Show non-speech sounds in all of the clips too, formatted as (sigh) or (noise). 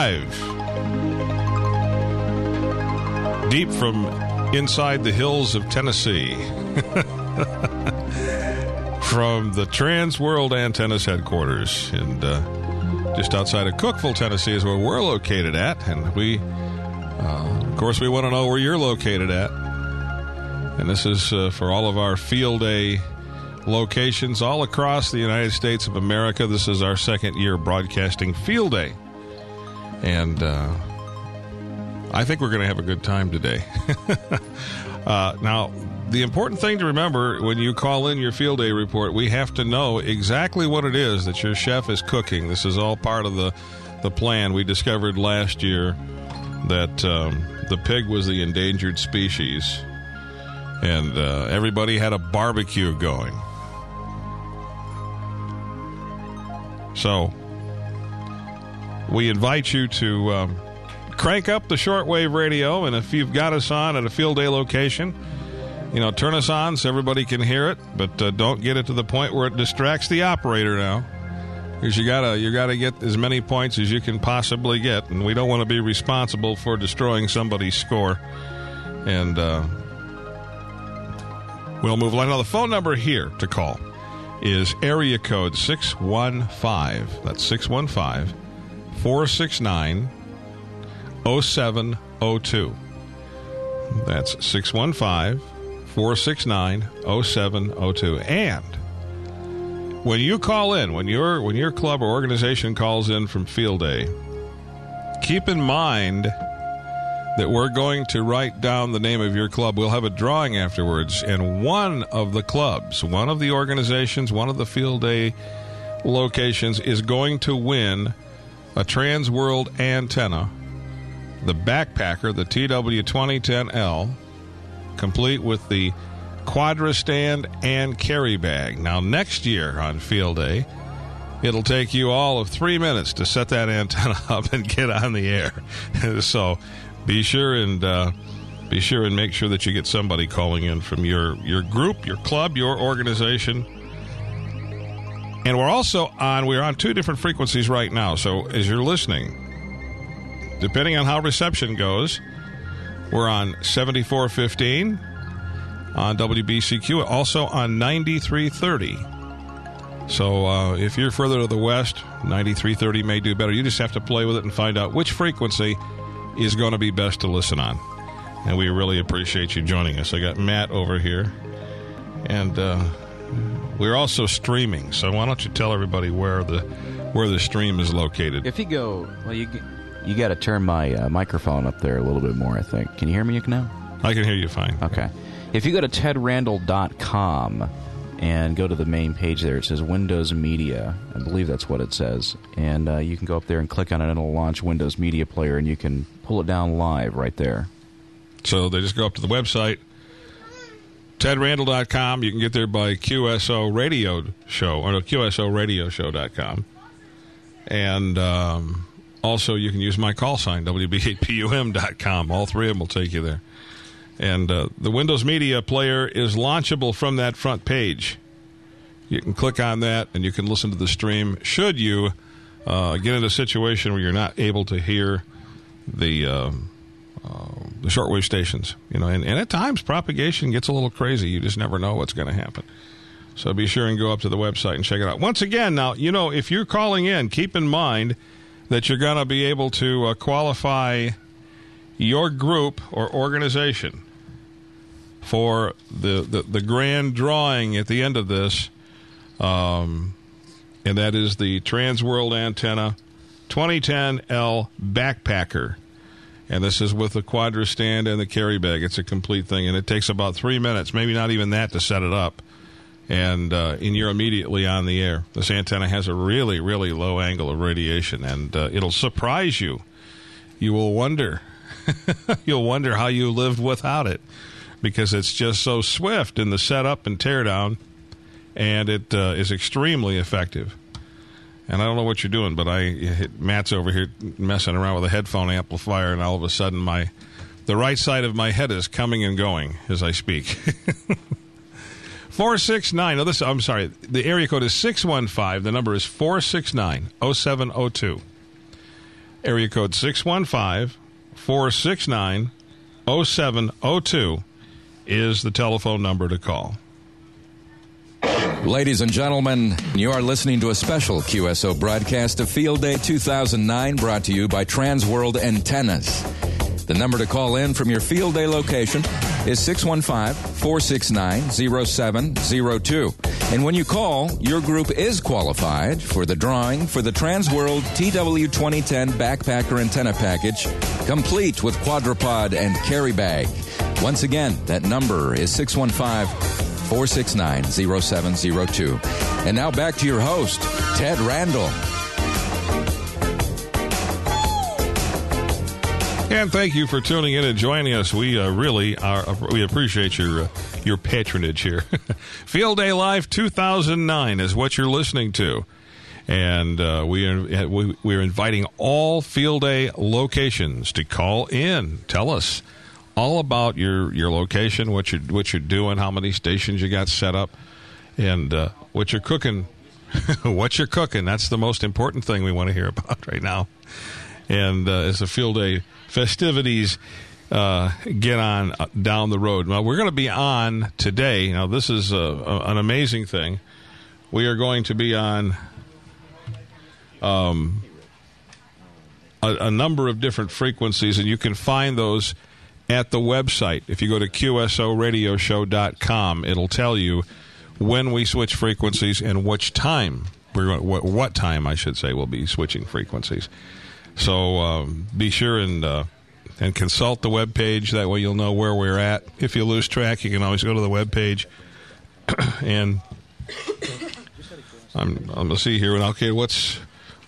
live. Deep from inside the hills of Tennessee. (laughs) from the Trans World Antennas headquarters. And uh, just outside of Cookeville, Tennessee is where we're located at. And we, uh, of course, we want to know where you're located at. And this is uh, for all of our field day locations all across the United States of America. This is our second year broadcasting field day. And uh, I think we're going to have a good time today. (laughs) uh, now, the important thing to remember when you call in your field day report, we have to know exactly what it is that your chef is cooking. This is all part of the, the plan. We discovered last year that um, the pig was the endangered species, and uh, everybody had a barbecue going. So, we invite you to um, crank up the shortwave radio, and if you've got us on at a field day location, you know, turn us on so everybody can hear it, but uh, don't get it to the point where it distracts the operator now. Because you gotta you gotta get as many points as you can possibly get, and we don't want to be responsible for destroying somebody's score. And uh, we'll move along. Now the phone number here to call is area code six one five. That's six one five four six nine 0702. That's 615 469 0702. And when you call in, when your when your club or organization calls in from field day, keep in mind that we're going to write down the name of your club. We'll have a drawing afterwards, and one of the clubs, one of the organizations, one of the field day locations is going to win a Trans World antenna the backpacker, the TW2010L, complete with the quadrastand and carry bag. Now, next year on field day, it'll take you all of three minutes to set that (laughs) antenna up and get on the air. (laughs) so, be sure and uh, be sure and make sure that you get somebody calling in from your your group, your club, your organization. And we're also on we're on two different frequencies right now. So as you're listening, depending on how reception goes, we're on 7415 on WBCQ, also on 9330. So uh, if you're further to the west, 9330 may do better. You just have to play with it and find out which frequency is going to be best to listen on. And we really appreciate you joining us. I got Matt over here, and uh, we're also streaming. So why don't you tell everybody where the where the stream is located? If you go, well, you you got to turn my uh, microphone up there a little bit more, I think. Can you hear me now? I can hear you fine. Okay. If you go to tedrandall.com and go to the main page there, it says Windows Media. I believe that's what it says. And uh, you can go up there and click on it, and it'll launch Windows Media Player, and you can pull it down live right there. So they just go up to the website, tedrandall.com. You can get there by QSO Radio Show, or no, QSORadioshow.com. And. Um, also, you can use my call sign, WB8PUM.com. All three of them will take you there. And uh, the Windows Media Player is launchable from that front page. You can click on that and you can listen to the stream. Should you uh, get in a situation where you're not able to hear the uh, uh, the shortwave stations, you know, and, and at times propagation gets a little crazy. You just never know what's going to happen. So be sure and go up to the website and check it out. Once again, now you know if you're calling in, keep in mind that you're going to be able to uh, qualify your group or organization for the, the, the, grand drawing at the end of this. Um, and that is the Trans World Antenna 2010L Backpacker. And this is with the quadra stand and the carry bag. It's a complete thing, and it takes about three minutes, maybe not even that, to set it up and uh, and you're immediately on the air. This antenna has a really really low angle of radiation, and uh, it'll surprise you. You will wonder, (laughs) you'll wonder how you lived without it, because it's just so swift in the setup and teardown, and it uh, is extremely effective. And I don't know what you're doing, but I Matt's over here messing around with a headphone amplifier, and all of a sudden my the right side of my head is coming and going as I speak. (laughs) 469. Oh, this, I'm sorry. The area code is 615. The number is 469 0702. Area code 615 469 0702 is the telephone number to call. Ladies and gentlemen, you are listening to a special QSO broadcast of Field Day 2009 brought to you by Transworld Antennas. The number to call in from your Field Day location is 615 469 0702. And when you call, your group is qualified for the drawing for the Transworld TW 2010 Backpacker Antenna Package, complete with quadrupod and carry bag. Once again, that number is 615 469 0702. And now back to your host, Ted Randall. And thank you for tuning in and joining us. We uh, really are, we appreciate your uh, your patronage here. (laughs) Field Day Live 2009 is what you're listening to. And uh, we, are, we, we're inviting all Field Day locations to call in. Tell us all about your your location, what you're what you're doing, how many stations you got set up, and uh, what you're cooking. (laughs) what you're cooking. That's the most important thing we want to hear about (laughs) right now. And uh, as the field day festivities uh, get on uh, down the road, now we're going to be on today. Now this is a, a, an amazing thing. We are going to be on um, a, a number of different frequencies, and you can find those at the website. If you go to QSORadioshow.com, it'll tell you when we switch frequencies and which time we're going, what, what time I should say we'll be switching frequencies. So um, be sure and uh, and consult the web page. That way you'll know where we're at. If you lose track, you can always go to the web page (coughs) and I'm I'm gonna see here. Okay, what's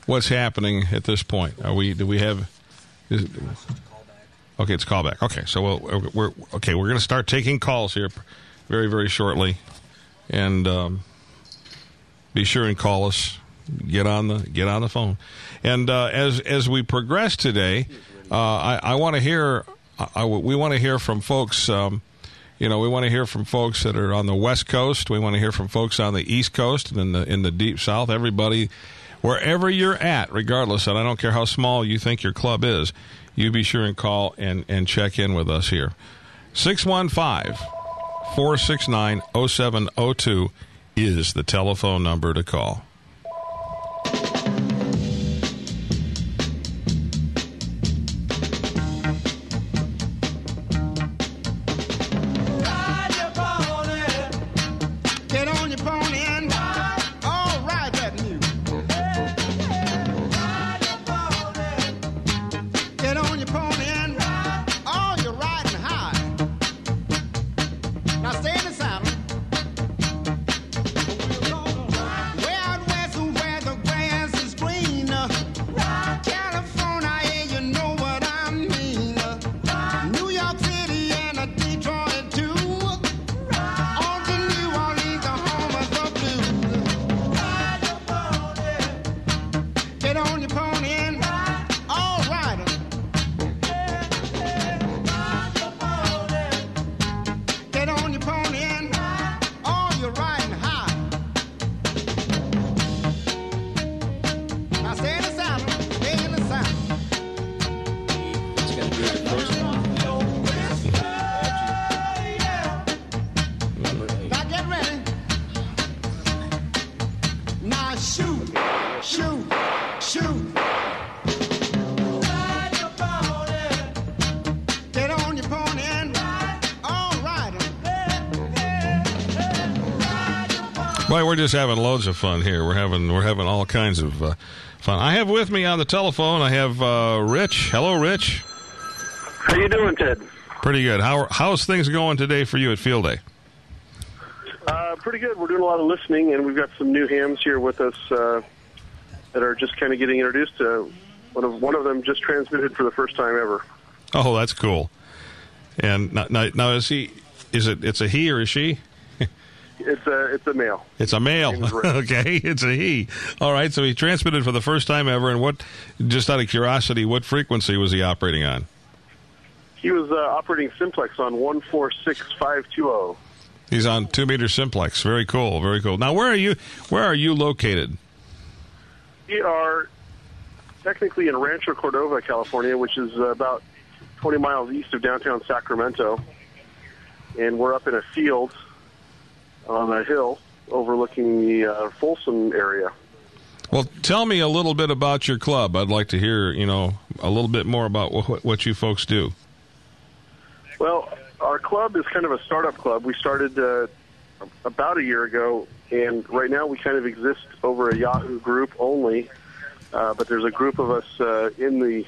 what's happening at this point? Are we do we have? Is, Okay, it's callback. Okay, so we'll, we're okay. We're going to start taking calls here very very shortly, and um, be sure and call us. Get on the get on the phone, and uh, as as we progress today, uh, I, I want to hear. I, we want to hear from folks. Um, you know, we want to hear from folks that are on the West Coast. We want to hear from folks on the East Coast and in the in the Deep South. Everybody, wherever you're at, regardless, and I don't care how small you think your club is you be sure and call and, and check in with us here. 615 469 0702 is the telephone number to call. Boy, we're just having loads of fun here. We're having we're having all kinds of uh, fun. I have with me on the telephone. I have uh, Rich. Hello, Rich. How you doing, Ted? Pretty good. How how's things going today for you at Field Day? Uh, pretty good. We're doing a lot of listening, and we've got some new hams here with us uh, that are just kind of getting introduced. To one of one of them just transmitted for the first time ever. Oh, that's cool. And now, now, now is he? Is it? It's a he or is she? It's a it's a male. It's a male. (laughs) okay, it's a he. All right. So he transmitted for the first time ever. And what? Just out of curiosity, what frequency was he operating on? He was uh, operating simplex on one four six five two zero. He's on two meter simplex. Very cool. Very cool. Now, where are you? Where are you located? We are technically in Rancho Cordova, California, which is about 20 miles east of downtown Sacramento, and we're up in a field on a hill overlooking the uh, Folsom area. Well, tell me a little bit about your club. I'd like to hear, you know, a little bit more about what, what you folks do. Well, our club is kind of a startup club. We started uh, about a year ago, and right now we kind of exist over a Yahoo group only. Uh, but there's a group of us uh, in the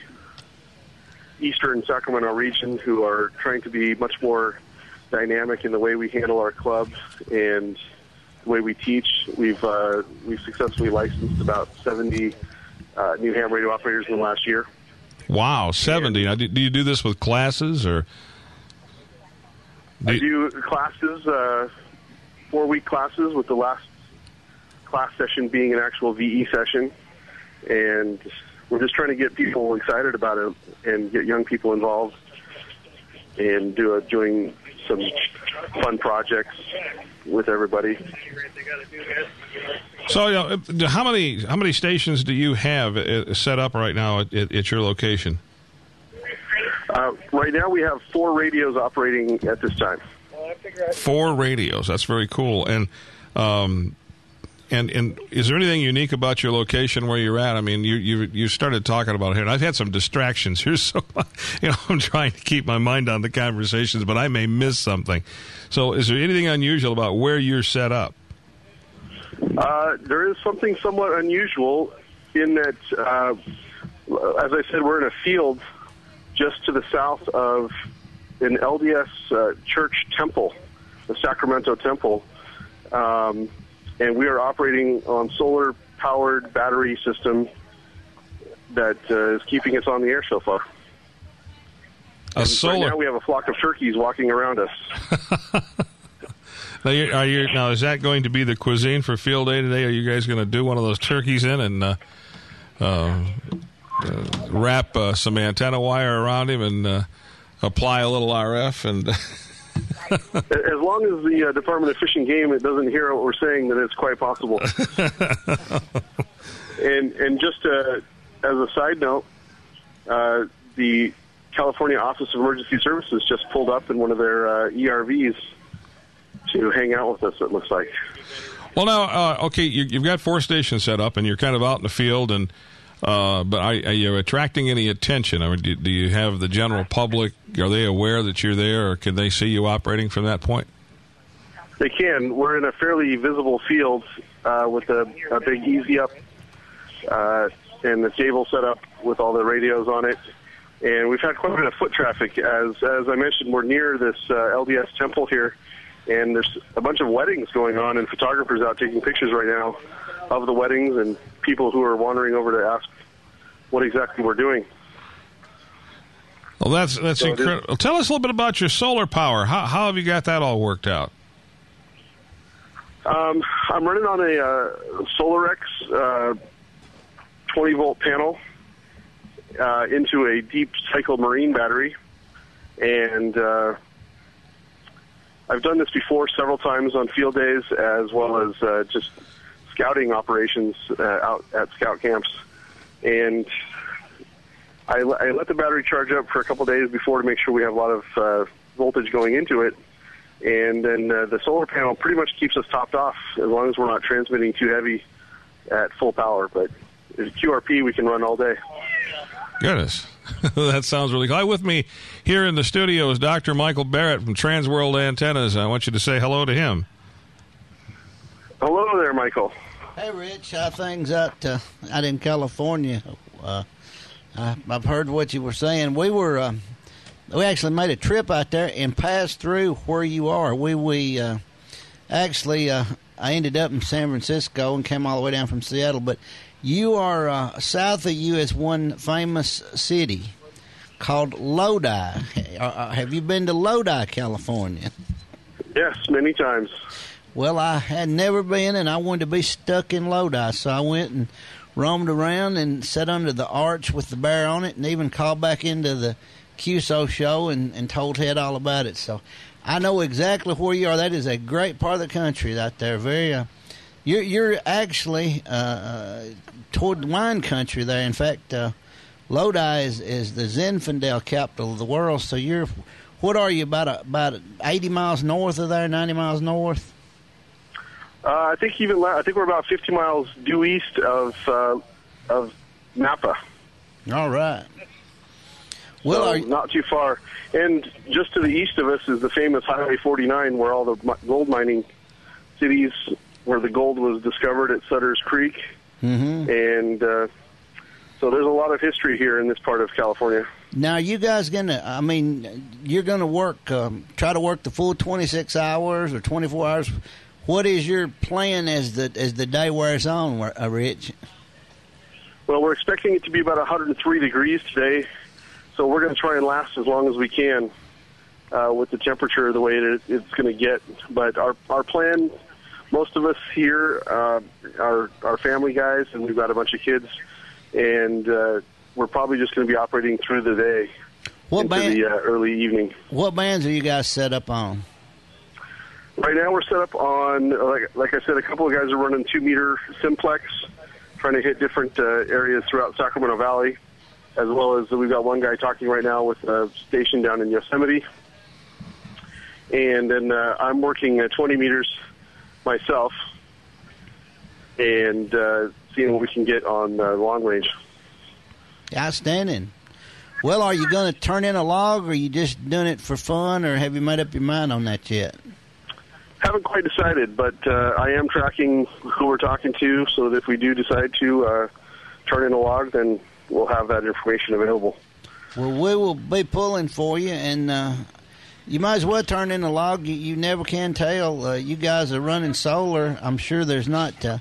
eastern Sacramento region who are trying to be much more dynamic in the way we handle our clubs and the way we teach. We've uh, we've successfully licensed about 70 uh, new ham radio operators in the last year. Wow, 70. Now, do do you do this with classes or? I do classes, uh, four week classes, with the last class session being an actual VE session. And we're just trying to get people excited about it and get young people involved and do a, doing some fun projects with everybody. So, you know, how many how many stations do you have uh, set up right now at, at, at your location? Uh, right now, we have four radios operating at this time. Four radios. That's very cool. And um, and and is there anything unique about your location where you're at? I mean, you you you started talking about it here, and I've had some distractions here, (laughs) so you know I'm trying to keep my mind on the conversations, but I may miss something. So, is there anything unusual about where you're set up? Uh, there is something somewhat unusual in that, uh, as I said, we're in a field just to the south of an LDS uh, church temple, the Sacramento Temple, um, and we are operating on solar-powered battery system that uh, is keeping us on the air so far. A solar. Right now, we have a flock of turkeys walking around us. (laughs) Now, you, now, is that going to be the cuisine for field day today? Are you guys going to do one of those turkeys in and uh, uh, uh, wrap uh, some antenna wire around him and uh, apply a little RF? And (laughs) (laughs) as long as the uh, Department of Fish and Game it doesn't hear what we're saying, then it's quite possible. (laughs) and and just uh, as a side note, uh, the California Office of Emergency Services just pulled up in one of their uh, ERVs to hang out with us. It looks like. well, now, uh, okay, you, you've got four stations set up, and you're kind of out in the field, and uh, but are, are you attracting any attention? I mean, do, do you have the general public? Are they aware that you're there, or can they see you operating from that point? They can. We're in a fairly visible field uh, with a, a big easy up uh, and the table set up with all the radios on it. And we've had quite a bit of foot traffic. As as I mentioned, we're near this uh, LDS temple here, and there's a bunch of weddings going on, and photographers out taking pictures right now of the weddings, and people who are wandering over to ask what exactly we're doing. Well, that's that's So incredible. Tell us a little bit about your solar power. How, how have you got that all worked out? Um, I'm running on a uh, SolarX uh, 20 volt panel uh, into a deep cycle marine battery, and uh, I've done this before several times on field days as well as uh, just scouting operations uh, out at scout camps, and. I, I let the battery charge up for a couple days before to make sure we have a lot of uh, voltage going into it, and then uh, the solar panel pretty much keeps us topped off as long as we're not transmitting too heavy at full power. But QRP, we can run all day. Goodness, (laughs) that sounds really cool. With me here in the studio is Dr. Michael Barrett from Transworld Antennas. I want you to say hello to him. There, Michael. Hey, Rich. How things out uh, out in California? Uh, I, I've heard what you were saying. We were uh, we actually made a trip out there and passed through where you are. We we uh, actually uh, I ended up in San Francisco and came all the way down from Seattle. But you are uh, south of you is one famous city called Lodi. Have you been to Lodi, California? Yes, many times. Well, I had never been, and I wanted to be stuck in Lodi, so I went and roamed around and sat under the arch with the bear on it, and even called back into the QSO show and, and told Ted all about it. So I know exactly where you are. That is a great part of the country out there. Very, uh, you're you're actually uh, uh, toward wine country there. In fact, uh, Lodi is, is the Zinfandel capital of the world. So you're, what are you about a, about eighty miles north of there, ninety miles north? Uh, I think even la- I think we're about 50 miles due east of uh, of Napa. All right. Well, so are you, not too far. And just to the east of us is the famous Highway 49, where all the gold mining cities, where the gold was discovered at Sutter's Creek, mhm. and uh, so there's a lot of history here in this part of California. now you guys gonna? I mean, you're gonna work, um, try to work the full twenty six hours or twenty four hours. What is your plan as the as the day wears on, uh, Rich? Well, we're expecting it to be about 103 degrees today, so we're going to try and last as long as we can uh, with the temperature the way that it's going to get. But our our plan, most of us here uh, are are family guys, and we've got a bunch of kids, and uh, we're probably just going to be operating through the day What band? the uh, early evening. What bands are you guys set up on? Right now, we're set up on, like, like I said, a couple of guys are running two meter simplex, trying to hit different uh, areas throughout Sacramento Valley, as well as we've got one guy talking right now with a station down in Yosemite. And then uh, I'm working at 20 meters myself and uh, seeing what we can get on uh, long range. Outstanding. Well, are you going to turn in a log, or are you just doing it for fun, or have you made up your mind on that yet? Haven't quite decided, but uh, I am tracking who we're talking to, so that if we do decide to uh, turn in a log, then we'll have that information available. Well, we will be pulling for you, and uh, you might as well turn in a log. You, you never can tell. Uh, you guys are running solar. I'm sure there's not uh,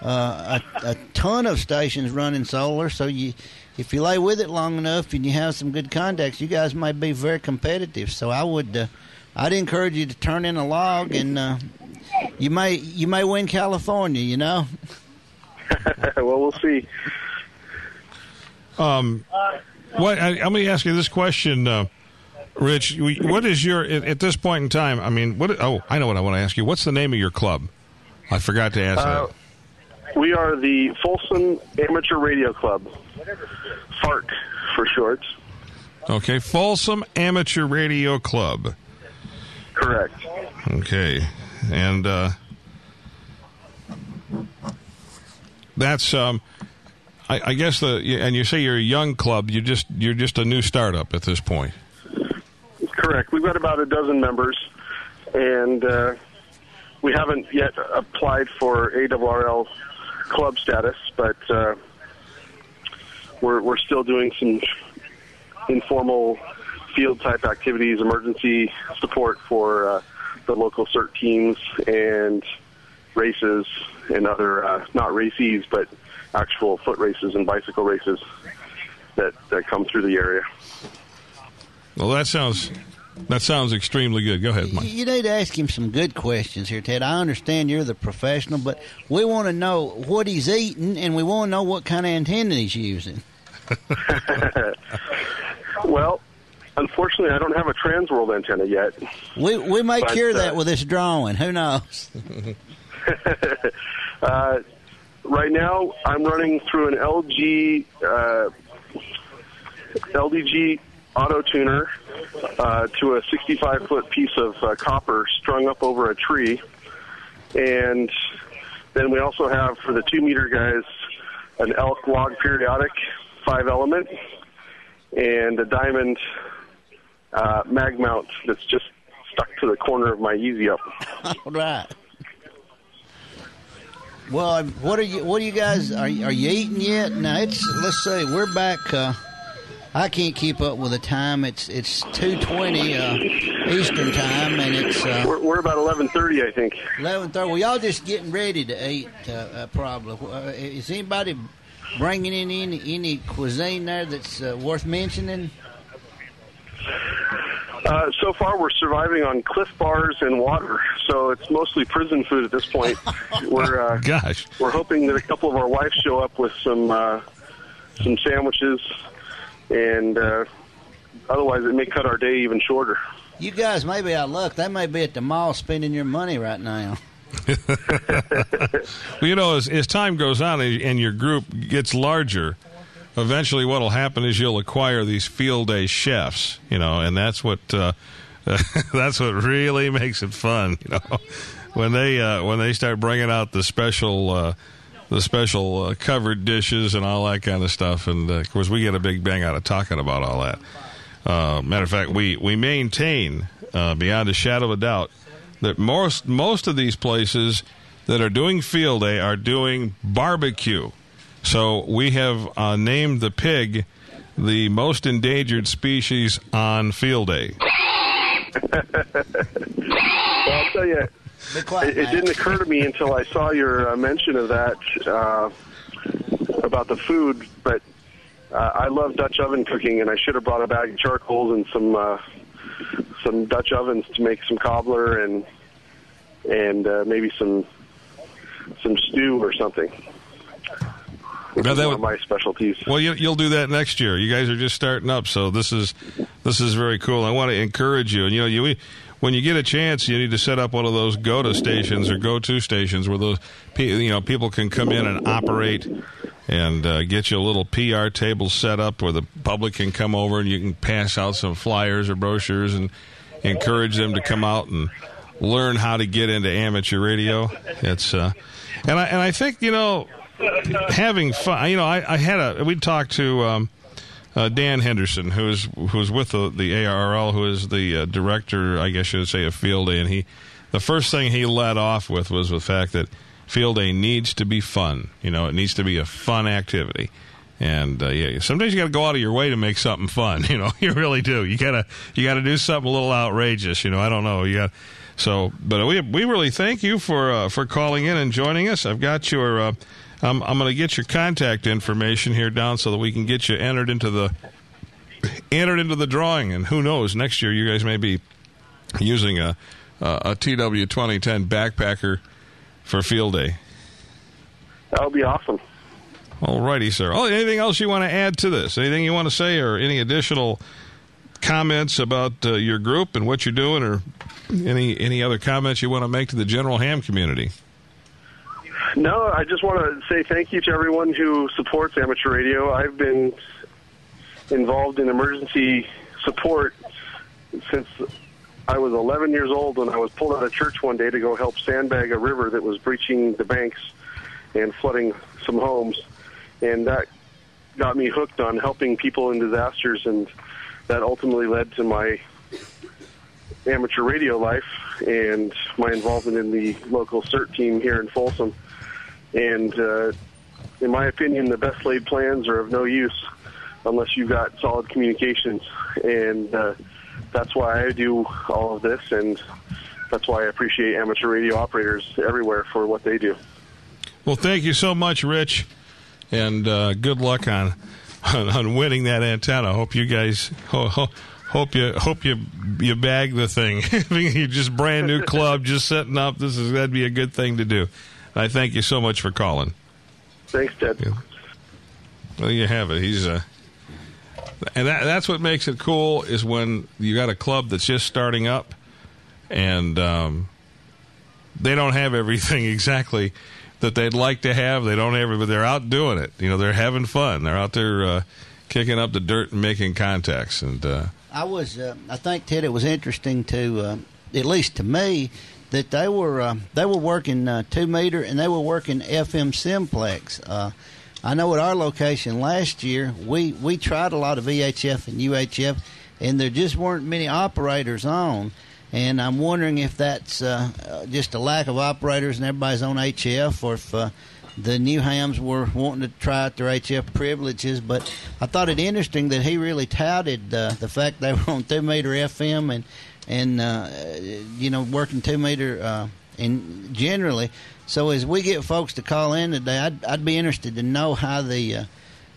uh, a, a ton of stations running solar, so you. If you lay with it long enough and you have some good contacts, you guys may be very competitive. So I would, uh, I'd encourage you to turn in a log, and uh, you may you may win California. You know. (laughs) well, we'll see. Um, what? I, let me ask you this question, uh, Rich. What is your at, at this point in time? I mean, what? Oh, I know what I want to ask you. What's the name of your club? I forgot to ask Uh, that. We are the Folsom Amateur Radio Club, FARC for short. Okay, Folsom Amateur Radio Club. Correct. Okay, and uh, that's um, I, I guess the and you say you're a young club. You just you're just a new startup at this point. Correct. We've got about a dozen members, and uh, we haven't yet applied for ARRL club status, but uh, we're we're still doing some informal field type activities, emergency support for uh, the local CERT teams and races and other uh, not races but actual foot races and bicycle races that that come through the area. Well, that sounds that sounds extremely good. Go ahead, Mike. You need to ask him some good questions here, Ted. I understand you're the professional, but we want to know what he's eating, and we want to know what kind of antenna he's using. (laughs) Well, unfortunately, I don't have a Transworld antenna yet. We we may But, cure uh, that with this drawing. Who knows? (laughs) (laughs) Uh, right now, I'm running through an LG uh, LDG auto tuner uh, to a 65 foot piece of uh, copper strung up over a tree, and then we also have for the two meter guys an elk log periodic five element and a diamond uh, mag mount that's just stuck to the corner of my easy up. (laughs) All right. Well, what are you? What are you guys? Are you, are you eating yet? Now it's let's say we're back. Uh, I can't keep up with the time. It's it's two twenty uh, Eastern time, and it's uh, We're, we're about 11:30, I think. eleven thirty. Well, y'all just getting ready to eat, uh, uh, probably. Uh, is anybody bringing in any any cuisine there that's uh, worth mentioning? Uh, so far, we're surviving on Clif bars and water, so it's mostly prison food at this point. (laughs) we're uh, Gosh, we're hoping that a couple of our wives show up with some uh, some sandwiches, and uh, otherwise, it may cut our day even shorter. You guys may be out of luck. They may be at the mall spending your money right now. (laughs) (laughs) Well, you know, as, as time goes on and your group gets larger, eventually what'll happen is you'll acquire these field day chefs, you know, and that's what uh, (laughs) that's what really makes it fun, you know. When they uh, when they start bringing out the special uh, the special uh, covered dishes and all that kind of stuff, and uh, of course we get a big bang out of talking about all that. Uh, matter of fact, we we maintain beyond a shadow of a doubt that most most of these places that are doing field day are doing barbecue. So we have uh, named the pig the most endangered species on field day. (laughs) Well, I'll tell you, it, it didn't occur to me until I saw your uh, mention of that uh, about the food. But uh, I love Dutch oven cooking, and I should have brought a bag of charcoals and some uh, some Dutch ovens to make some cobbler and and uh, maybe some some stew or something. Which Now, is that one of my specialties. Well, you, you'll do that next year. You guys are just starting up, so this is this is very cool. I want to encourage you, and you know, you when you get a chance, you need to set up one of those go-to stations or go-to stations where those you know people can come in and operate and uh, get you a little PR table set up where the public can come over and you can pass out some flyers or brochures and encourage them to come out and learn how to get into amateur radio. It's uh, and I and I think you know having fun. You know, I, I had a we talked to um, uh, Dan Henderson, who's who's with the, the ARRL, who is the uh, director, I guess you would say, of Field Day, and he the first thing he led off with was the fact that Field Day needs to be fun. You know, it needs to be a fun activity. And uh, yeah, sometimes you got to go out of your way to make something fun. (laughs) You know, you really do. You gotta you got to do something a little outrageous. You know, I don't know. You got so, but we we really thank you for uh, for calling in and joining us. I've got your. Uh, I'm I'm going to get your contact information here down so that we can get you entered into the entered into the drawing. And who knows, next year you guys may be using a a, a TW 2010 backpacker for field day. That would be awesome. All righty, sir. Oh, anything else you want to add to this? Anything you want to say, or any additional comments about uh, your group and what you're doing, or any any other comments you want to make to the general ham community? No, I just want to say thank you to everyone who supports amateur radio. I've been involved in emergency support since I was 11 years old when I was pulled out of church one day to go help sandbag a river that was breaching the banks and flooding some homes. And that got me hooked on helping people in disasters, and that ultimately led to my amateur radio life and my involvement in the local CERT team here in Folsom. And uh, in my opinion, the best laid plans are of no use unless you've got solid communications. And uh, that's why I do all of this, and that's why I appreciate amateur radio operators everywhere for what they do. Well, thank you so much, Rich, and uh, good luck on, on on winning that antenna. Hope you guys ho, ho, hope you hope you you bag the thing. (laughs) you just brand new club, just setting up. This is that'd be a good thing to do. I thank you so much for calling. Thanks, Ted. Yeah. Well, you have it. He's uh, and that, that's what makes it cool is when you got a club that's just starting up, and um, they don't have everything (laughs) exactly that they'd like to have. They don't have it, but they're out doing it. You know, they're having fun. They're out there uh, kicking up the dirt and making contacts. And uh, I was, uh, I think, Ted, it was interesting to, uh, at least to me, that they were uh, they were working uh, two meter and they were working FM simplex. Uh, I know at our location last year we we tried a lot of VHF and UHF, and there just weren't many operators on. And I'm wondering if that's uh, just a lack of operators and everybody's on HF, or if uh, the new hams were wanting to try out their HF privileges. But I thought it interesting that he really touted uh, the fact they were on two meter FM and and uh, you know working two meter uh, and generally. So as we get folks to call in today, I'd, I'd be interested to know how the uh,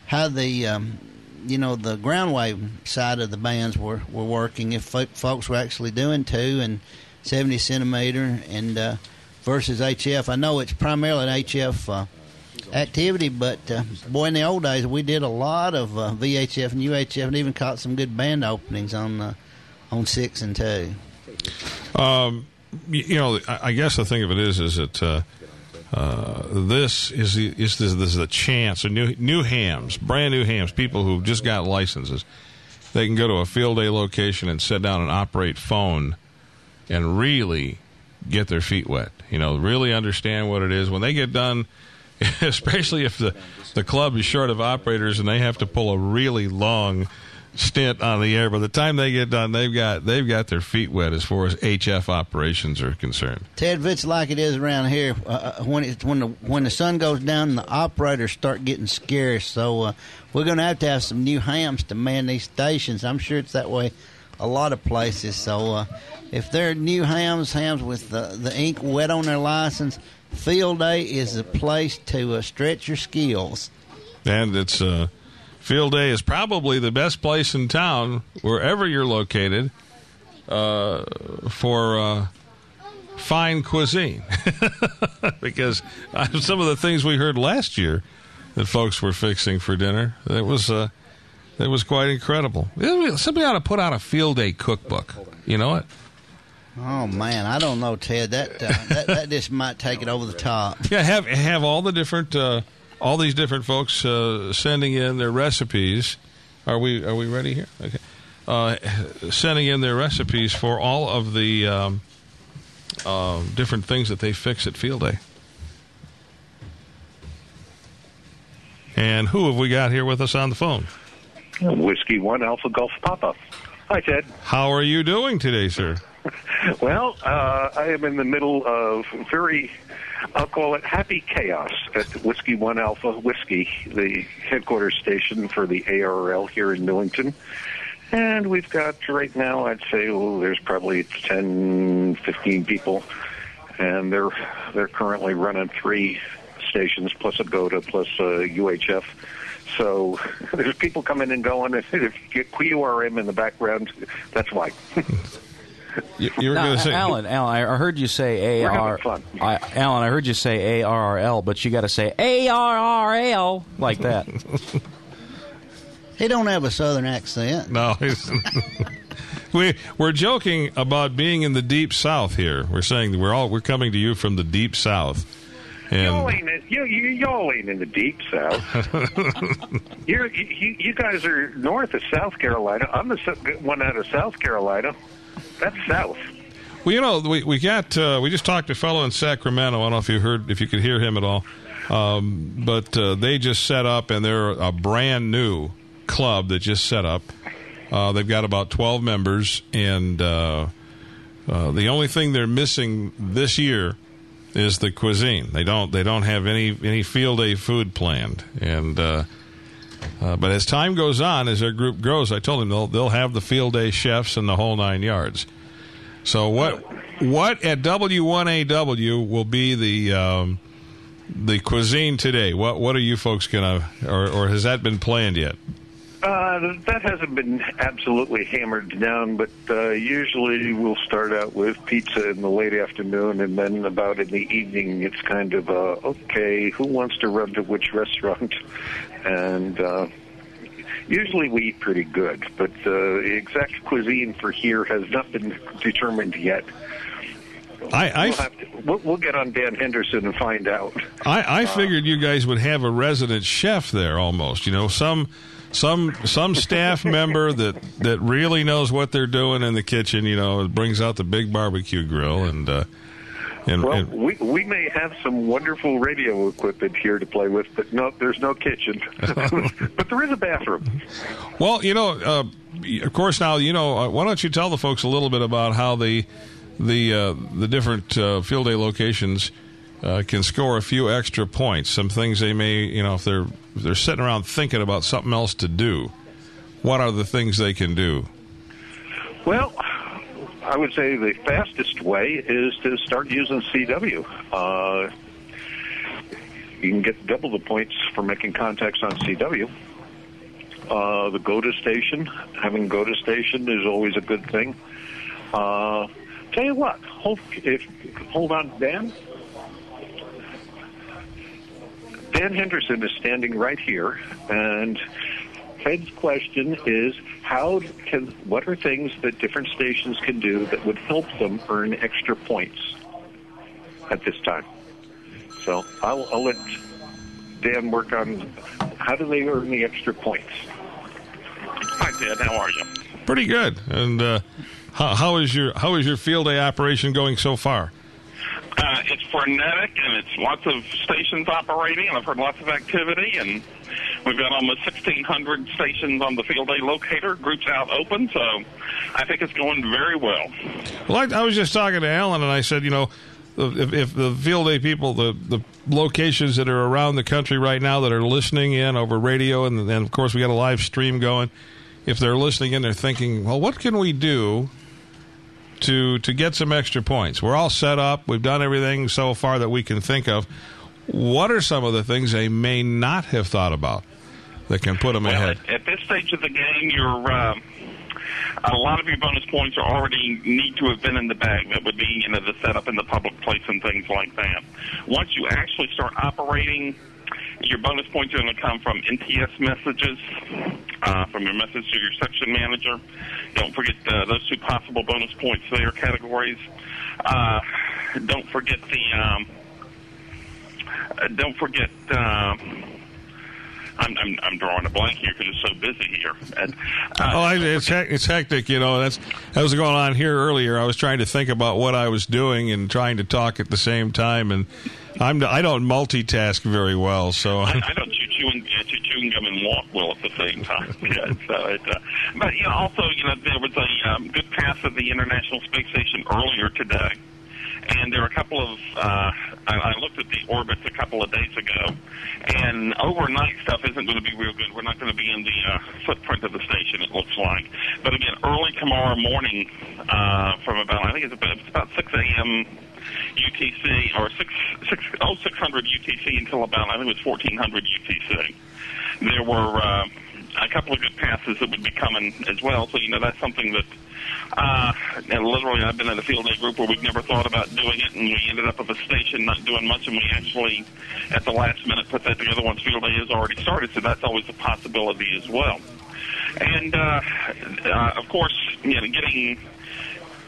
how the um, you know the ground wave side of the bands were, were working. If fo- folks were actually doing two and seventy centimeter and uh, versus HF. I know it's primarily an HF uh, activity, but uh, boy, in the old days we did a lot of uh, VHF and UHF, and even caught some good band openings on uh, on six and two. Um, you, know, I, guess the thing of it is, is that uh, uh, this is the, is this, this is a chance. A new new hams, brand new hams, people who've just got licenses. They can go to a field day location and sit down and operate phone, and really get their feet wet. You know, really understand what it is when they get done. (laughs) Especially if the the club is short of operators and they have to pull a really long stint on the air. By the time they get done, they've got they've got their feet wet as far as HF operations are concerned. Ted, if it's like it is around here, uh, uh when it, when the when the sun goes down, the operators start getting scarce. So uh, we're going to have to have some new hams to man these stations. I'm sure it's that way a lot of places. So uh, if they're new hams, hams with the, the ink wet on their license, field day is a place to uh, stretch your skills. And it's uh, field day is probably the best place in town, wherever you're located, uh, for uh, fine cuisine. (laughs) because uh, some of the things we heard last year that folks were fixing for dinner, it was uh, it was quite incredible. Somebody ought to put out a field day cookbook. You know what? Oh man, I don't know, Ted. That uh, that, that just might take it over the top. (laughs) Yeah, have have all the different uh, all these different folks uh, sending in their recipes. Are we are we ready here? Okay, uh, sending in their recipes for all of the um, uh, different things that they fix at Field Day. And who have we got here with us on the phone? Whiskey One Alpha Golf Papa. Hi, Ted. How are you doing today, sir? (laughs) well, uh, I am in the middle of very, I'll call it happy chaos at Whiskey One Alpha Whiskey, the headquarters station for the ARL here in Newington. And we've got right now, I'd say, oh, there's probably 10, 15 people, and they're they're currently running three stations plus a GOTA plus a UHF. So (laughs) there's people coming and going. (laughs) If you get QRM in the background, that's why. (laughs) You, you were going to say, Alan. Alan, I heard you say A R. I, Alan, I heard you say A R R L, but you got to say A R R L like that. (laughs) he don't have a southern accent. No, (laughs) we we're joking about being in the deep south here. We're saying we're all we're coming to you from the deep south. And y'all ain't in, you, you, y'all ain't in the deep south. (laughs) You're, you, you guys are north of South Carolina. I'm the one out of South Carolina. That's south. Well, you know, we we got uh, we just talked to a fellow in Sacramento. I don't know if you heard if you could hear him at all, um, but uh, they just set up and they're a brand new club that just set up. Uh, they've got about twelve members, and uh, uh, the only thing they're missing this year is the cuisine. They don't they don't have any any field day food planned, and uh, but as time goes on, as their group grows, I told them they'll they'll have the field day chefs and the whole nine yards. So what what at W1AW will be the um, the cuisine today? What what are you folks gonna or or has that been planned yet? Uh, that hasn't been absolutely hammered down, but uh, usually we'll start out with pizza in the late afternoon, and then about in the evening, it's kind of uh, okay, who wants to run to which restaurant? (laughs) And uh, usually we eat pretty good, but uh, the exact cuisine for here has not been determined yet. I, I we'll, to, we'll, we'll, get on Dan Henderson and find out. I, I figured you guys would have a resident chef there, almost. You know, some some some staff member that that really knows what they're doing in the kitchen. You know, brings out the big barbecue grill and. Uh, and, well, and, we we may have some wonderful radio equipment here to play with, but no, there's no kitchen. (laughs) but there is a bathroom. Well, you know, uh, of course, now you know. Uh, why don't you tell the folks a little bit about how the the uh, the different uh, field day locations uh, can score a few extra points. Some things they may, you know, if they're if they're sitting around thinking about something else to do, what are the things they can do? Well, I would say the fastest way is to start using CW. Uh, you can get double the points for making contacts on CW. Uh, the GOTA station, having go to station is always a good thing. Uh, tell you what, hold, if, hold on, Dan. Dan Henderson is standing right here, and Ted's question is how can what are things that different stations can do that would help them earn extra points at this time? So I'll, I'll let Dan work on how do they earn the extra points. Hi, Ted. How are you? Pretty good. And uh, how, how is your how is your field day operation going so far? It's frenetic, and it's lots of stations operating, and I've heard lots of activity, and we've got almost 1,600 stations on the field day locator. Groups out open, so I think it's going very well. Well, I, I was just talking to Alan, and I said, you know, if, if the field day people, the, the locations that are around the country right now that are listening in over radio, and, and of course we got a live stream going, if they're listening in, they're thinking, well, what can we do to to get some extra points? We're all set up. We've done everything so far that we can think of. What are some of the things they may not have thought about that can put them Well, ahead? at, at this stage of the game, you're. Uh, a lot of your bonus points are already need to have been in the bag. That would be, you know, the setup in the public place and things like that. Once you actually start operating, your bonus points are going to come from NTS messages, uh, from your message to your section manager. Don't forget uh, those two possible bonus points there categories. Uh, don't forget the. Um, uh, don't forget. Uh, I'm, I'm I'm drawing a blank here because it's so busy here. And, uh, Oh, I, it's hec- it's hectic. You know, that's that was going on here earlier. I was trying to think about what I was doing and trying to talk at the same time, and I'm I don't multitask very well. So I, (laughs) I don't chew chewing, uh, chew chewing gum and walk well at the same time. (laughs) yeah, so it, uh, but you know, also, you know, there was a um, good pass of the International Space Station earlier today, and there are a couple of. Uh, I, I looked at the orbits a couple of days ago, and overnight stuff isn't going to be real good. We're not going to be in the uh, footprint of the station. It looks like, but again, early tomorrow morning, uh, from about I think it's about, it's about six a.m. UTC or six six oh six hundred UTC until about I think it was fourteen hundred UTC. There were uh, a couple of good passes that would be coming as well. So you know that's something that uh, and literally I've been in a field day group where we've never thought about doing it, and we ended up with a station not doing much, and we actually at the last minute put that together once field day has already started. So that's always a possibility as well. And uh, uh, of course, you know, getting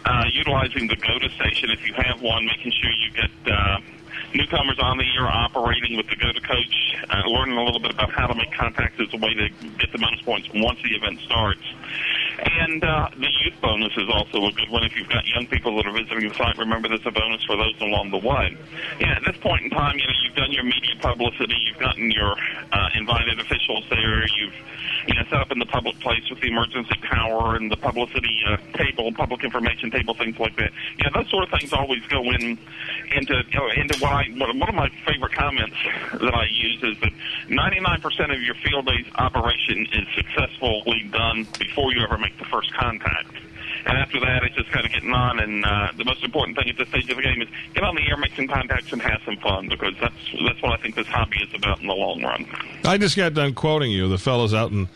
uh, utilizing the GOTA station if you have one, making sure you get uh, newcomers on the air operating with the GOTA coach, uh, learning a little bit about how to make contacts as a way to get the bonus points once the event starts. And uh, the youth bonus is also a good one. If you've got young people that are visiting the site, remember there's a bonus for those along the way. Yeah, at this point in time, you know, you've done your media publicity, you've gotten your uh, invited officials there, you've you know, set up in the public place with the emergency power and the publicity uh, table, public information table, things like that. Yeah, those sort of things always go in into you know, into what I one of my favorite comments that I use is that 99% of your field days operation is successfully done before you ever make the first contact. And after that, it's just kind of getting on. And uh, the most important thing at this stage of the game is get on the air, make some contacts, and have some fun because that's that's what I think this hobby is about in the long run. I just got done quoting you. The fellows out in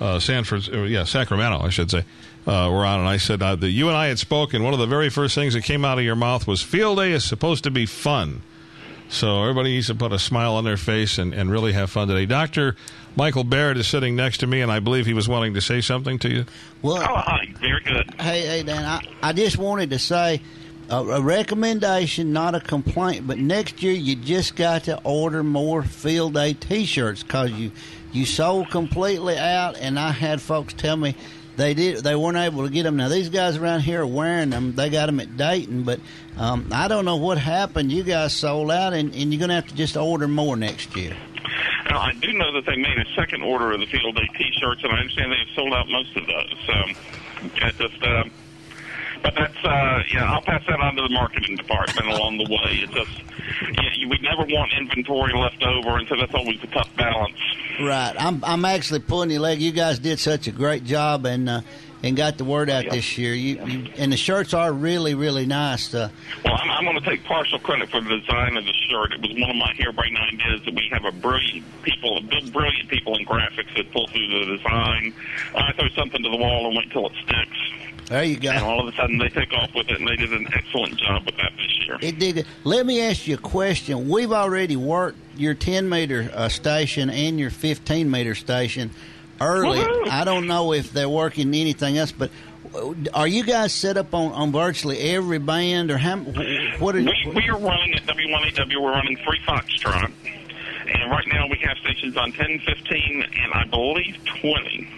uh, San Francisco, yeah, Sacramento, I should say, uh, were on, and I said uh, that you and I had spoken. One of the very first things that came out of your mouth was field day is supposed to be fun. So everybody needs to put a smile on their face and, and really have fun today. Doctor Michael Barrett is sitting next to me, and I believe he was wanting to say something to you. Well, Oh, hi, very good. Hey, hey, Dan, I, I just wanted to say a, a recommendation, not a complaint, but next year you just got to order more field day T-shirts because you you sold completely out, and I had folks tell me they did they weren't able to get them. Now these guys around here are wearing them. They got them at Dayton, but um, I don't know what happened. You guys sold out, and, and you're gonna have to just order more next year. Now, I do know that they made a second order of the field day T-shirts, and I understand they've sold out most of those. So, just, uh, but that's, uh, yeah, I'll pass that on to the marketing department along the way. It's just, yeah, you- we never want inventory left over, and so that's always a tough balance. Right. I'm I'm actually pulling your leg. You guys did such a great job and uh, and got the word out Yeah. this year. You, you and the shirts are really really nice. Uh, Well, I'm, I'm going to take partial credit for the design of the shirt. It was one of my harebrained ideas that we have a brilliant people, good, brilliant people in graphics that pull through the design. I throw something to the wall and wait till it sticks. There you And go. all of a sudden they take off with it, and they did an excellent job with that this year. It did. Let me ask you a question. We've already worked your 10 meter uh, station and your 15 meter station early. Woohoo! I don't know if they're working anything else, but are you guys set up on, on virtually every band, or how? What are We, we are running at W1AW, we're running three Foxtrot. And right now we have stations on 10, 15, and I believe 20.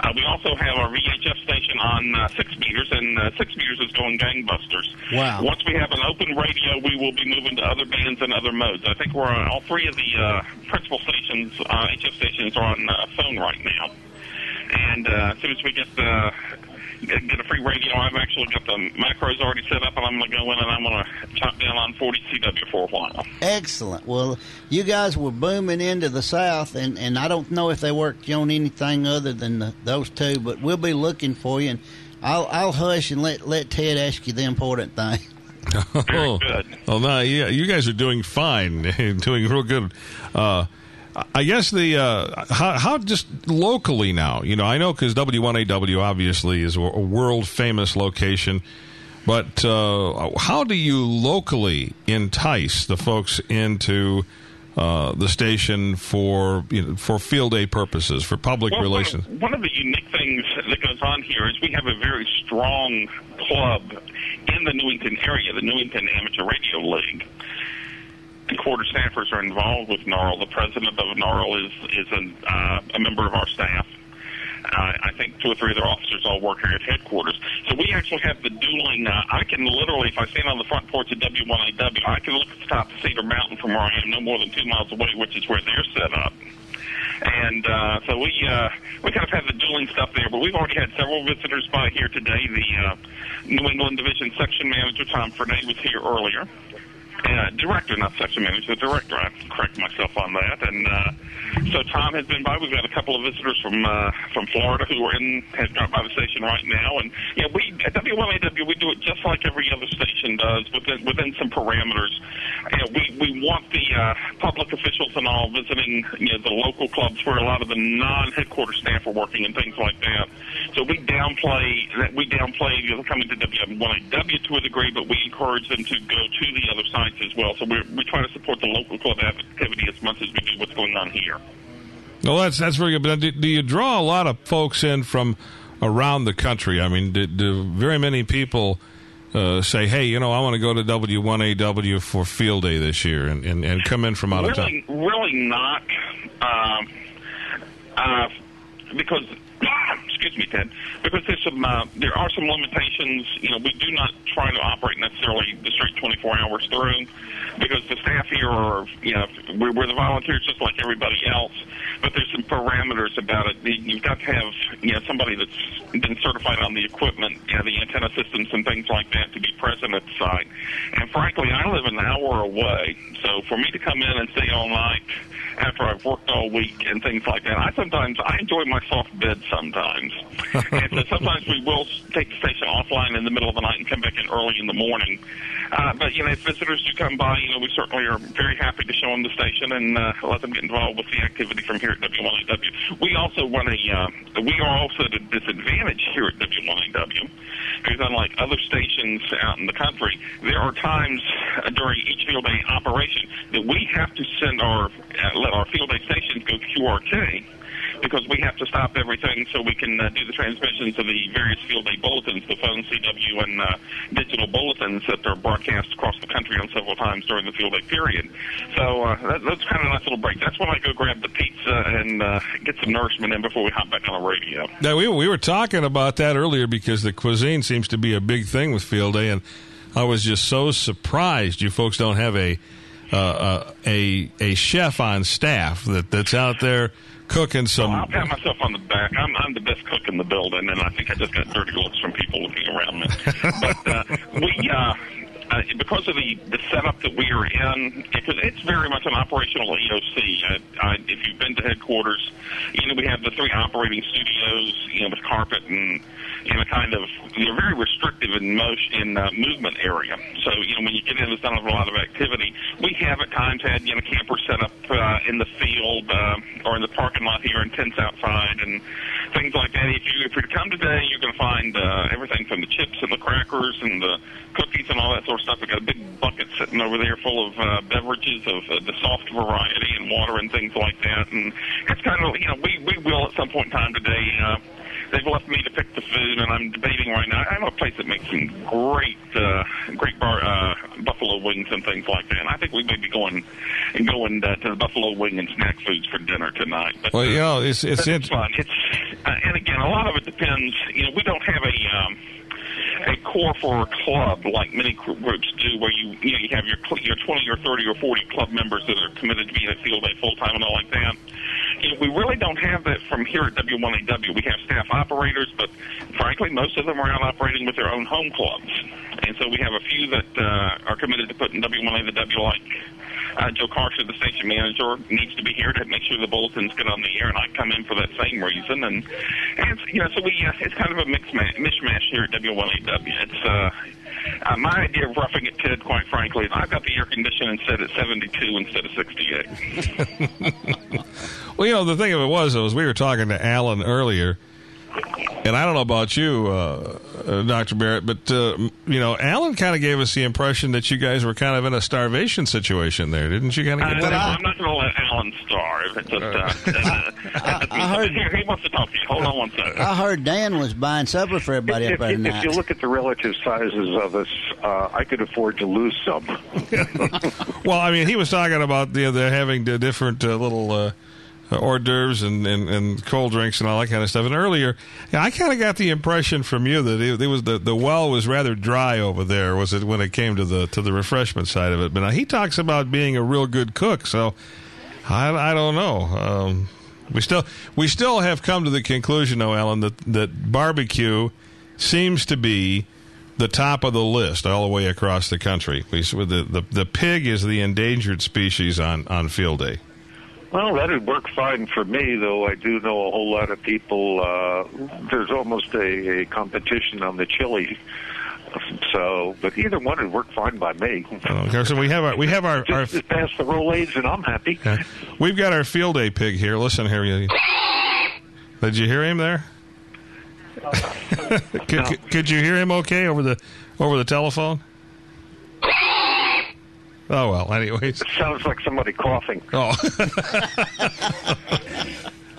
Uh, we also have our VHF station on uh, 6 meters, and uh, 6 meters is going gangbusters. Wow. Once we have an open radio, we will be moving to other bands and other modes. I think we're on all three of the uh, principal stations, uh, HF stations, are on uh, phone right now. And uh, as soon as we get the get get a free radio, I've actually got the macros already set up, and I'm going to go in and I'm going to chop down on 40 CW for a while. Excellent. Well, you guys were booming into the South, and, and I don't know if they worked on anything other than the, those two, but we'll be looking for you. And I'll I'll hush and let let Ted ask you the important thing. (laughs) oh, good. well, no, yeah, you guys are doing fine, and (laughs) doing real good. Uh, I guess the uh, how, how just locally now. You know, I know because W1AW obviously is a world famous location, but uh, how do you locally entice the folks into uh, the station for you know, for field day purposes, for public Well, relations? One of, one of the unique things that goes on here is we have a very strong club in the Newington area, the Newington Amateur Radio League. And quarter staffers are involved with NARL. The president of NARL is is an, uh, a member of our staff. Uh, I think two or three of their officers all work here at headquarters. So we actually have the dueling. Uh, I can literally, if I stand on the front porch of W1AW, I can look at the top of Cedar Mountain from where I am, no more than two miles away, which is where they're set up. And uh, so we uh, we kind of have the dueling stuff there, but we've already had several visitors by here today. The uh, New England Division Section Manager Tom Frenaye was here earlier. Uh, director, not section manager, director. I correct myself on that. And uh, so Tom has been by. We've got a couple of visitors from uh, from Florida who are in have dropped by the station right now. And yeah, we at W1AW we do it just like every other station does within within some parameters. You we we want the uh, public officials and all visiting you know the local clubs where a lot of the non-headquarters staff are working and things like that. So we downplay that we downplay you know, coming to W1AW to a degree, but we encourage them to go to the other sites as well. So we're we try to support the local club activity as much as we do what's going on here. Well, that's that's very good. But do, do you draw a lot of folks in from around the country? I mean, do, do very many people uh, say, "Hey, you know, I want to go to W1AW for field day this year," and, and, and come in from out of town? Really, really not. Um, uh, because excuse me, Ted. Because there's some uh, there are some limitations. You know, we do not try to operate necessarily the street 24 hours through, because the staff here are you know we're, we're the volunteers just like everybody else. But there's some parameters about it. You've got to have you know somebody that's been certified on the equipment, you know, the antenna systems and things like that to be present at the site. And frankly, I live an hour away, so for me to come in and stay all night after I've worked all week and things like that. I sometimes I enjoy my soft bed sometimes, (laughs) and so sometimes we will take the station offline in the middle of the night and come back in early in the morning. Uh, but you know, if visitors do come by, you know, we certainly are very happy to show them the station and uh, let them get involved with the activity from here at W1AW. We also run a uh, we are also at a disadvantage here at W1AW because unlike other stations out in the country, there are times uh, during each field day operation that we have to send our uh, let our field day stations go QRK because we have to stop everything so we can uh, do the transmissions of the various field day bulletins, the phone, CW, and uh, digital bulletins that are broadcast across the country on several times during the field day period. So uh, that, that's kind of a nice little break. That's when I go grab the pizza and uh, get some nourishment in before we hop back on the radio. Now we we were talking about that earlier because the cuisine seems to be a big thing with field day, and I was just so surprised you folks don't have a uh, uh, a a chef on staff that that's out there cooking some. Well, I'll pat myself on the back. I'm, I'm the best cook in the building, and I think I just got dirty looks from people looking around me. but uh, we. Uh, uh, because of the, the setup that we are in, it's very much an operational EOC. Uh, uh, if you've been to headquarters, you know we have the three operating studios, you know, with carpet and you know, kind of you know very restrictive in motion in uh, movement area. So you know when you get in, there's not a lot of activity. We have at times had you know campers set up uh, in the field uh, or in the parking lot here and tents outside and things like that. If you if you come today, you're going to find uh, everything from the chips and the crackers and the cookies and all that sort of stuff. We got a big bucket sitting over there full of uh, beverages of uh, the soft variety and water and things like that. And it's kind of you know we we will at some point in time today. Uh, they've left me to pick the food, and I'm debating right now. I know a place that makes some great, uh, great bar, uh, buffalo wings and things like that. And I think we may be going and going uh, to the buffalo wing and snack foods for dinner tonight. But, Well, you know, it's it's it's fun. It's uh, and again, a lot of it depends. You know, we don't have a. Um, a core for a club like many groups do, where you you know you have your your 20 or 30 or 40 club members that are committed to being at field day full time and all like that. You know, we really don't have that from here at W1AW. We have staff operators, but frankly, most of them are out operating with their own home clubs, and so we have a few that uh, are committed to putting W1AW like uh, Joe Carcia, the station manager, needs to be here to make sure the bulletins get on the air, and I come in for that same reason. And, and you know, so we uh, it's kind of a mishmash here at W1AW. It's uh, uh, my idea of roughing it, Ted. Quite frankly, I've got the air conditioning set at 72 instead of 68. (laughs) Well, you know, the thing of it was, was we were talking to Alan earlier, and I don't know about you, uh, uh, Dr. Barrett, but, uh, you know, Alan kind of gave us the impression that you guys were kind of in a starvation situation there. Didn't you kind of Uh, get that? I'm not going to let Alan starve. It's just, uh, (laughs) I heard- Here, he wants to talk to you. Hold on one second. I heard Dan was buying supper for everybody If, up there if, tonight. if you look at the relative sizes of us, uh, I could afford to lose some. (laughs) Well, I mean, he was talking about the they're having the different uh, little uh, hors d'oeuvres and, and, and cold drinks and all that kind of stuff. And earlier, I kind of got the impression from you that it, it was the, the well was rather dry over there. Was it when it came to the to the refreshment side of it? But now he talks about being a real good cook, so I, I don't know. Um, we still we still have come to the conclusion, though, Alan, that that barbecue seems to be the top of the list all the way across the country. We, the, the the pig is the endangered species on on field day. Well, that'd work fine for me, though I do know a whole lot of people. Uh, there's almost a, a competition on the chili. So, but either one would work fine by me. Okay, so we have our we have our, our Just, just pass the Rolaids and I'm happy. Okay. We've got our field day pig here. Listen here. you- Did you hear him there? (laughs) could, could- could you hear him okay over the over the telephone? Oh well. Anyways. It sounds like somebody coughing. Oh.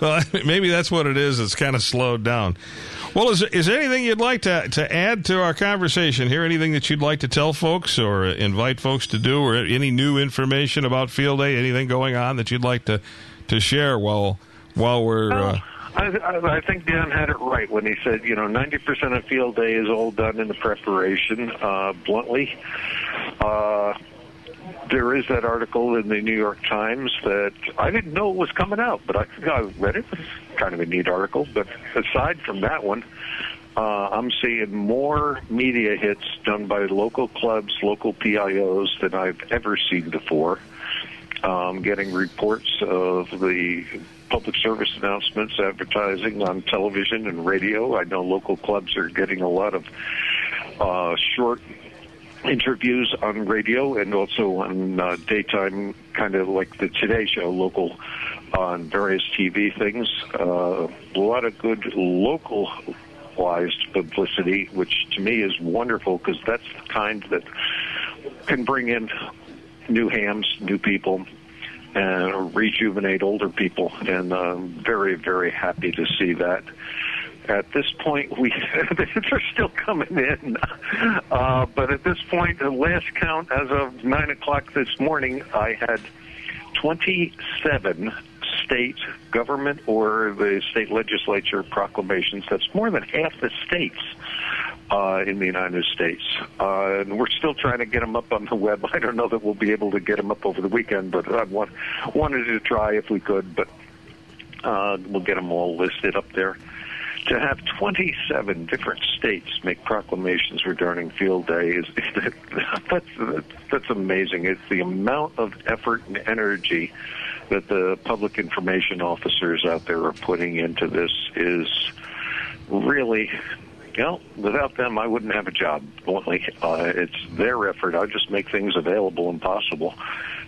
(laughs) well, (laughs) maybe that's what it is. It's kind of slowed down. Well, is is there anything you'd like to to add to our conversation here? Anything that you'd like to tell folks or invite folks to do, or any new information about Field Day? Anything going on that you'd like to to share while while we're uh, I, I, I think Dan had it right when he said, you know, 90% of field day is all done in the preparation. Uh, bluntly, uh, there is that article in the New York Times that I didn't know it was coming out, but I, think I read it. Kind of a neat article. But aside from that one, uh, I'm seeing more media hits done by local clubs, local PIOs than I've ever seen before. Um, getting reports of the public service announcements, advertising on television and radio. I know local clubs are getting a lot of uh, short interviews on radio and also on uh, daytime, kind of like the Today Show, local on various TV things. Uh, a lot of good localized publicity, which to me is wonderful because that's the kind that can bring in new hams, new people, and rejuvenate older people. And I'm very, very happy to see that. At this point, we (laughs) they're still coming in, uh, but at this point, the last count as of nine o'clock this morning, I had 27 state government or the state legislature proclamations. That's more than half the states uh, in the United States. Uh, and we're still trying to get them up on the web. (laughs) I don't know that we'll be able to get them up over the weekend, but I want, wanted to try if we could, but uh, we'll get them all listed up there. To have 27 different states make proclamations regarding Field Day is (laughs) that's that's amazing. It's the amount of effort and energy that the public information officers out there are putting into this is really you know, without them, I wouldn't have a job. Bluntly, uh, it's their effort. I just make things available and possible,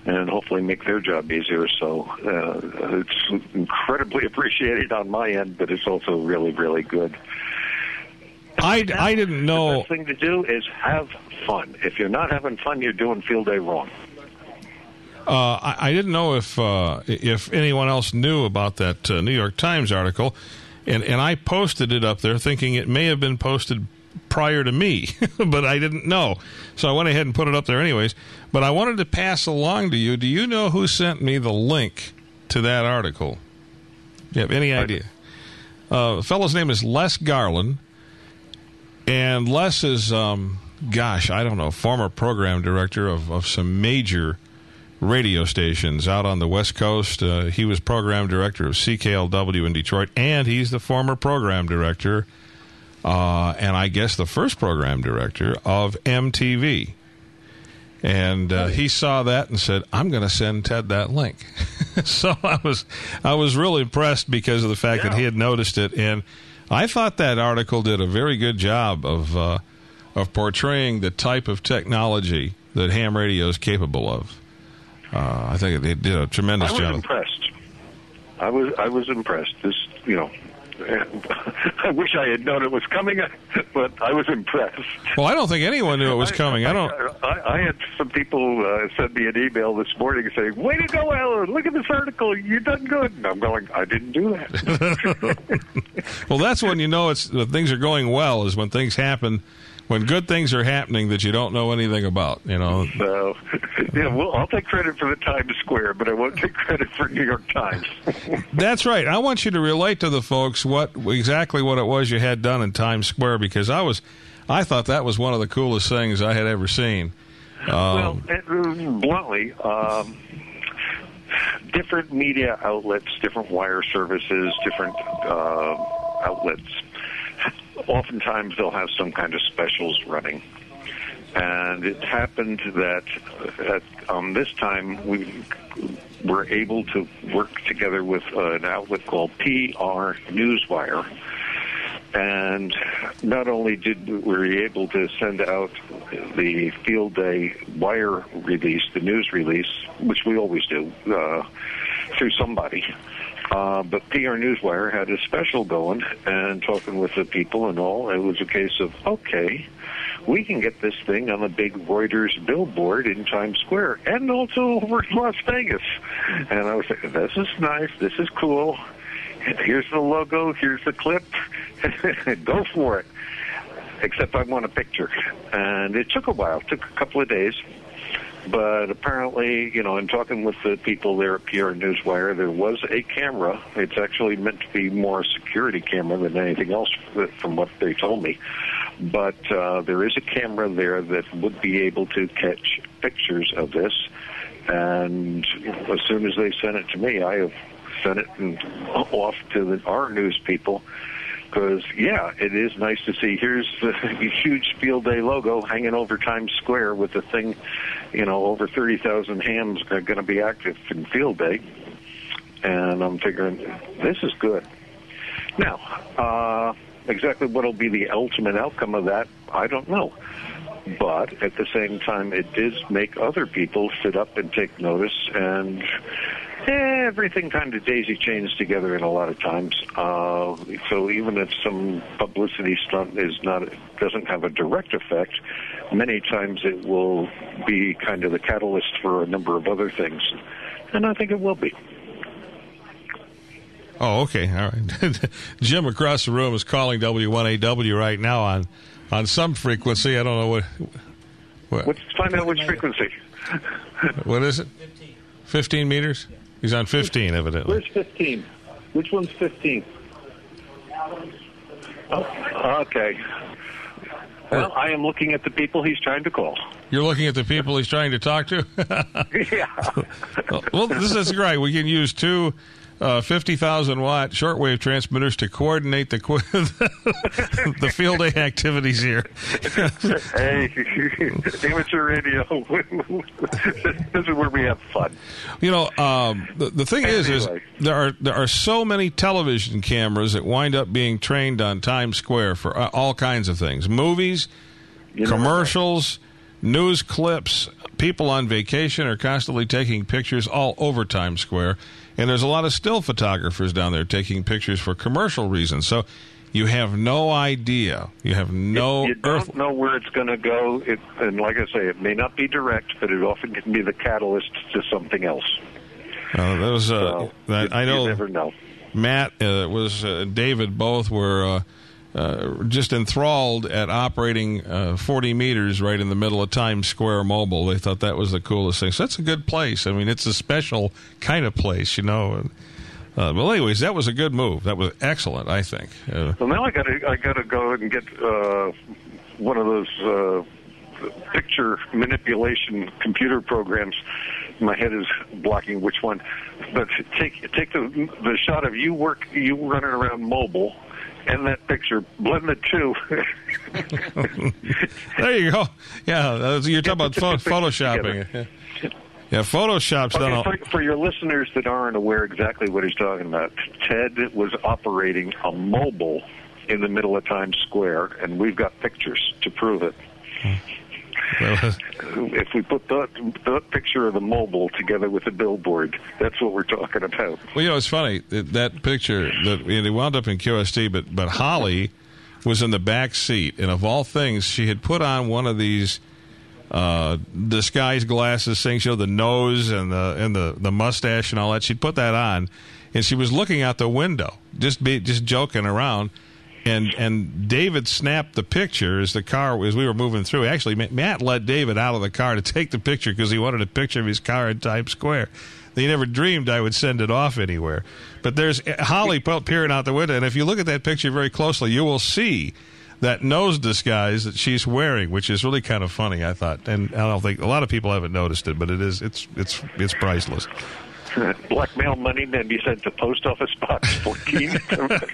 and hopefully make their job easier. So uh, it's incredibly appreciated on my end, but it's also really, really good. I, I didn't know. The best thing to do is have fun. If you're not having fun, you're doing field day wrong. Uh, I, I didn't know if uh, if anyone else knew about that uh, New York Times article, and and I posted it up there, thinking it may have been posted prior to me, (laughs) but I didn't know, so I went ahead and put it up there anyways. But I wanted to pass along to you. Do you know who sent me the link to that article? Do you have any idea? Uh, fellow's name is Les Garland, and Les is, um, gosh, I don't know, former program director of, of some major radio stations out on the West Coast. Uh, he was program director of CKLW in Detroit, and he's the former program director, uh, and I guess the first program director of MTV. And uh, he saw that and said, "I'm going to send Ted that link." (laughs) so I was, I was really impressed because of the fact that he had noticed it, and I thought that article did a very good job of uh, of portraying the type of technology that ham radio is capable of. Uh, I think it did a tremendous I was job. impressed. I was I was impressed. This, you know, (laughs) I wish I had known it was coming, (laughs) but I was impressed. Well, I don't think anyone knew it was coming. I don't. I, I had some people uh, send me an email this morning saying, "Way to go, Alan! Look at this article. You done good." And I'm going, "I didn't do that." (laughs) Well, that's when you know it's when things are going well. Is when things happen, when good things are happening that you don't know anything about. You know. so, (laughs) yeah, well, I'll take credit for the Times Square, but I won't take credit for New York Times. (laughs) That's right. I want you to relate to the folks what exactly what it was you had done in Times Square because I was, I thought that was one of the coolest things I had ever seen. Um, well, it, bluntly, um, different media outlets, different wire services, different uh, outlets. Oftentimes, they'll have some kind of specials running. And it happened that at, um, this time we were able to work together with uh, an outlet called PR Newswire. And not only did we were able to send out the field day wire release, the news release, which we always do uh, through somebody, uh, but PR Newswire had a special going and talking with the people and all. It was a case of okay, we can get this thing on the big Reuters billboard in Times Square and also over in Las Vegas. And I was thinking, this is nice, this is cool. Here's the logo, here's the clip. (laughs) Go for it. Except I want a picture. And it took a while, it took a couple of days. But apparently, you know, in talking with the people there at PR Newswire, there was a camera. It's actually meant to be more a security camera than anything else, from what they told me. But uh, there is a camera there that would be able to catch pictures of this. And as soon as they sent it to me, I have sent it off to the, our news people because yeah, it is nice to see. Here's the (laughs) huge field day logo hanging over Times Square with the thing, you know, over thirty thousand hams are going to be active in field day, and I'm figuring this is good. Now, uh, exactly what will be the ultimate outcome of that, I don't know. But at the same time, it does make other people sit up and take notice and everything kind of daisy chains together in a lot of times. Uh, so even if some publicity stunt is not doesn't have a direct effect, many times it will be kind of the catalyst for a number of other things, and I think it will be. Oh, okay, (laughs) all right. Jim across the room is calling W1AW right now on on some frequency. I don't know what. what Let's find out which frequency. what is it? 15. 15 meters? He's on 15, evidently. Where's 15? Which one's 15? Oh, okay. Well, I am looking at the people he's trying to call. You're looking at the people he's trying to talk to? (laughs) yeah. well, this is great. We can use two uh, 50,000 watt shortwave transmitters to coordinate the qu- (laughs) the field day activities here. (laughs) hey, (laughs) amateur radio. this is where we have fun. You know, um, the, the thing is, is there are there are so many television cameras that wind up being trained on Times Square for uh, all kinds of things, movies, You know, commercials, news clips, people on vacation are constantly taking pictures all over Times Square, and there's a lot of still photographers down there taking pictures for commercial reasons. So you have no idea. You have no you, you don't know where it's going to go. It, and like I say, it may not be direct, but it often can be the catalyst to something else. Uh, that was, uh, So you, I know know. Matt uh, was uh, David both were uh, just enthralled at operating uh, 40 meters right in the middle of Times Square Mobile. They thought that was the coolest thing. So that's a good place. I mean, it's a special kind of place, you know. Uh, well, anyways, that was a good move. That was excellent, I think. Uh, Well, now I got to I got to go and get uh, one of those uh, picture manipulation computer programs. My head is blocking which one, but take take the the shot of you work you running around mobile. And that picture, blend the two. (laughs) there you go. Yeah, you're talking about pho- photoshopping. Yeah, yeah Photoshop's done. Okay, All, for, for your listeners that aren't aware exactly what he's talking about, Ted was operating a mobile in the middle of Times Square, and we've got pictures to prove it. Hmm. (laughs) If we put that, that picture of the mobile together with the billboard, that's what we're talking about. Well, you know, it's funny that, that picture that it wound up in QST, but but Holly was in the back seat, and of all things, she had put on one of these uh, disguise glasses things, you know, the nose and the and the the mustache and all that. She'd put that on, and she was looking out the window, just be just joking around. And and David snapped the picture as the car as we were moving through. Actually, Matt let David out of the car to take the picture because he wanted a picture of his car in Times Square. They never dreamed I would send it off anywhere. But there's eh, Holly peering out the window, and if you look at that picture very closely, you will see that nose disguise that she's wearing, which is really kind of funny. I thought, and I don't think a lot of people haven't noticed it, but it is it's it's it's priceless. Blackmail money then be sent to post office box 14. (laughs) okay.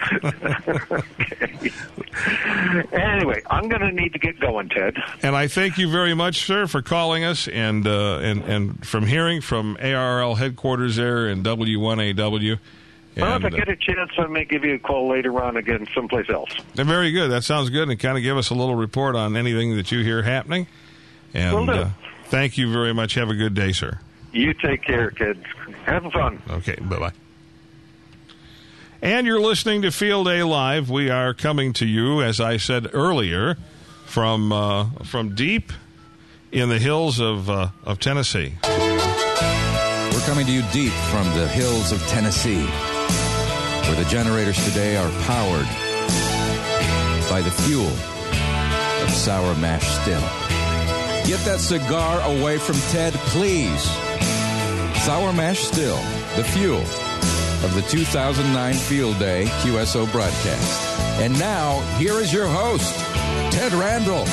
Anyway, I'm going to need to get going, Ted. And I thank you very much, sir, for calling us and uh, and and from hearing from ARRL headquarters there in W1AW. well, if I get a chance, I may give you a call later on again someplace else. Very good. That sounds good. And kind of give us a little report on anything that you hear happening. And uh, thank you very much. Have a good day, sir. You take care, kids. Have fun. Okay, bye bye. And you're listening to Field Day Live. We are coming to you, as I said earlier, from uh, from deep in the hills of uh, of Tennessee. We're coming to you deep from the hills of Tennessee, where the generators today are powered by the fuel of Sour Mash Still. Get that cigar away from Ted, please. Sour Mash Still, the fuel of the 2009 Field Day QSO broadcast. And now, here is your host, Ted Randall.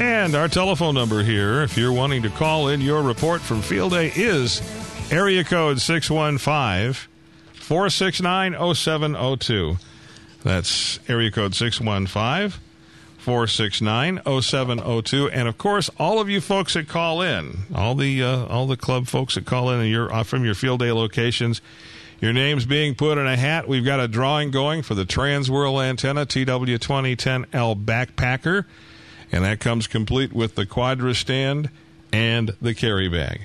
And our telephone number here, if you're wanting to call in your report from Field Day, is area code 615 469 0702. That's area code 615 469 0702. And of course, all of you folks that call in, all the uh, all the club folks that call in and you're uh, from your Field Day locations, your name's being put in a hat. We've got a drawing going for the Transworld Antenna TW2010L Backpacker and that comes complete with the Quadra stand and the carry bag.